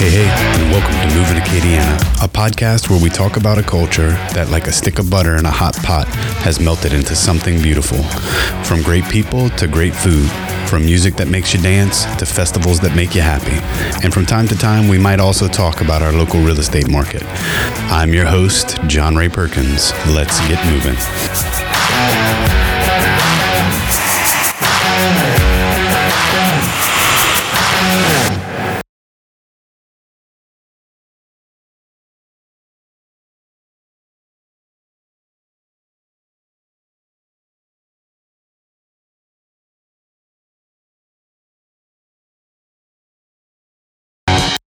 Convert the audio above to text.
Hey, hey, and welcome to Movin, Acadiana, a podcast where we talk about a culture that, like a stick of butter in a hot pot, has melted into something beautiful. From great people to great food, from music that makes you dance to festivals that make you happy. And from time to time, we might also talk about our local real estate market. I'm your host, John Ray Perkins. Let's get moving.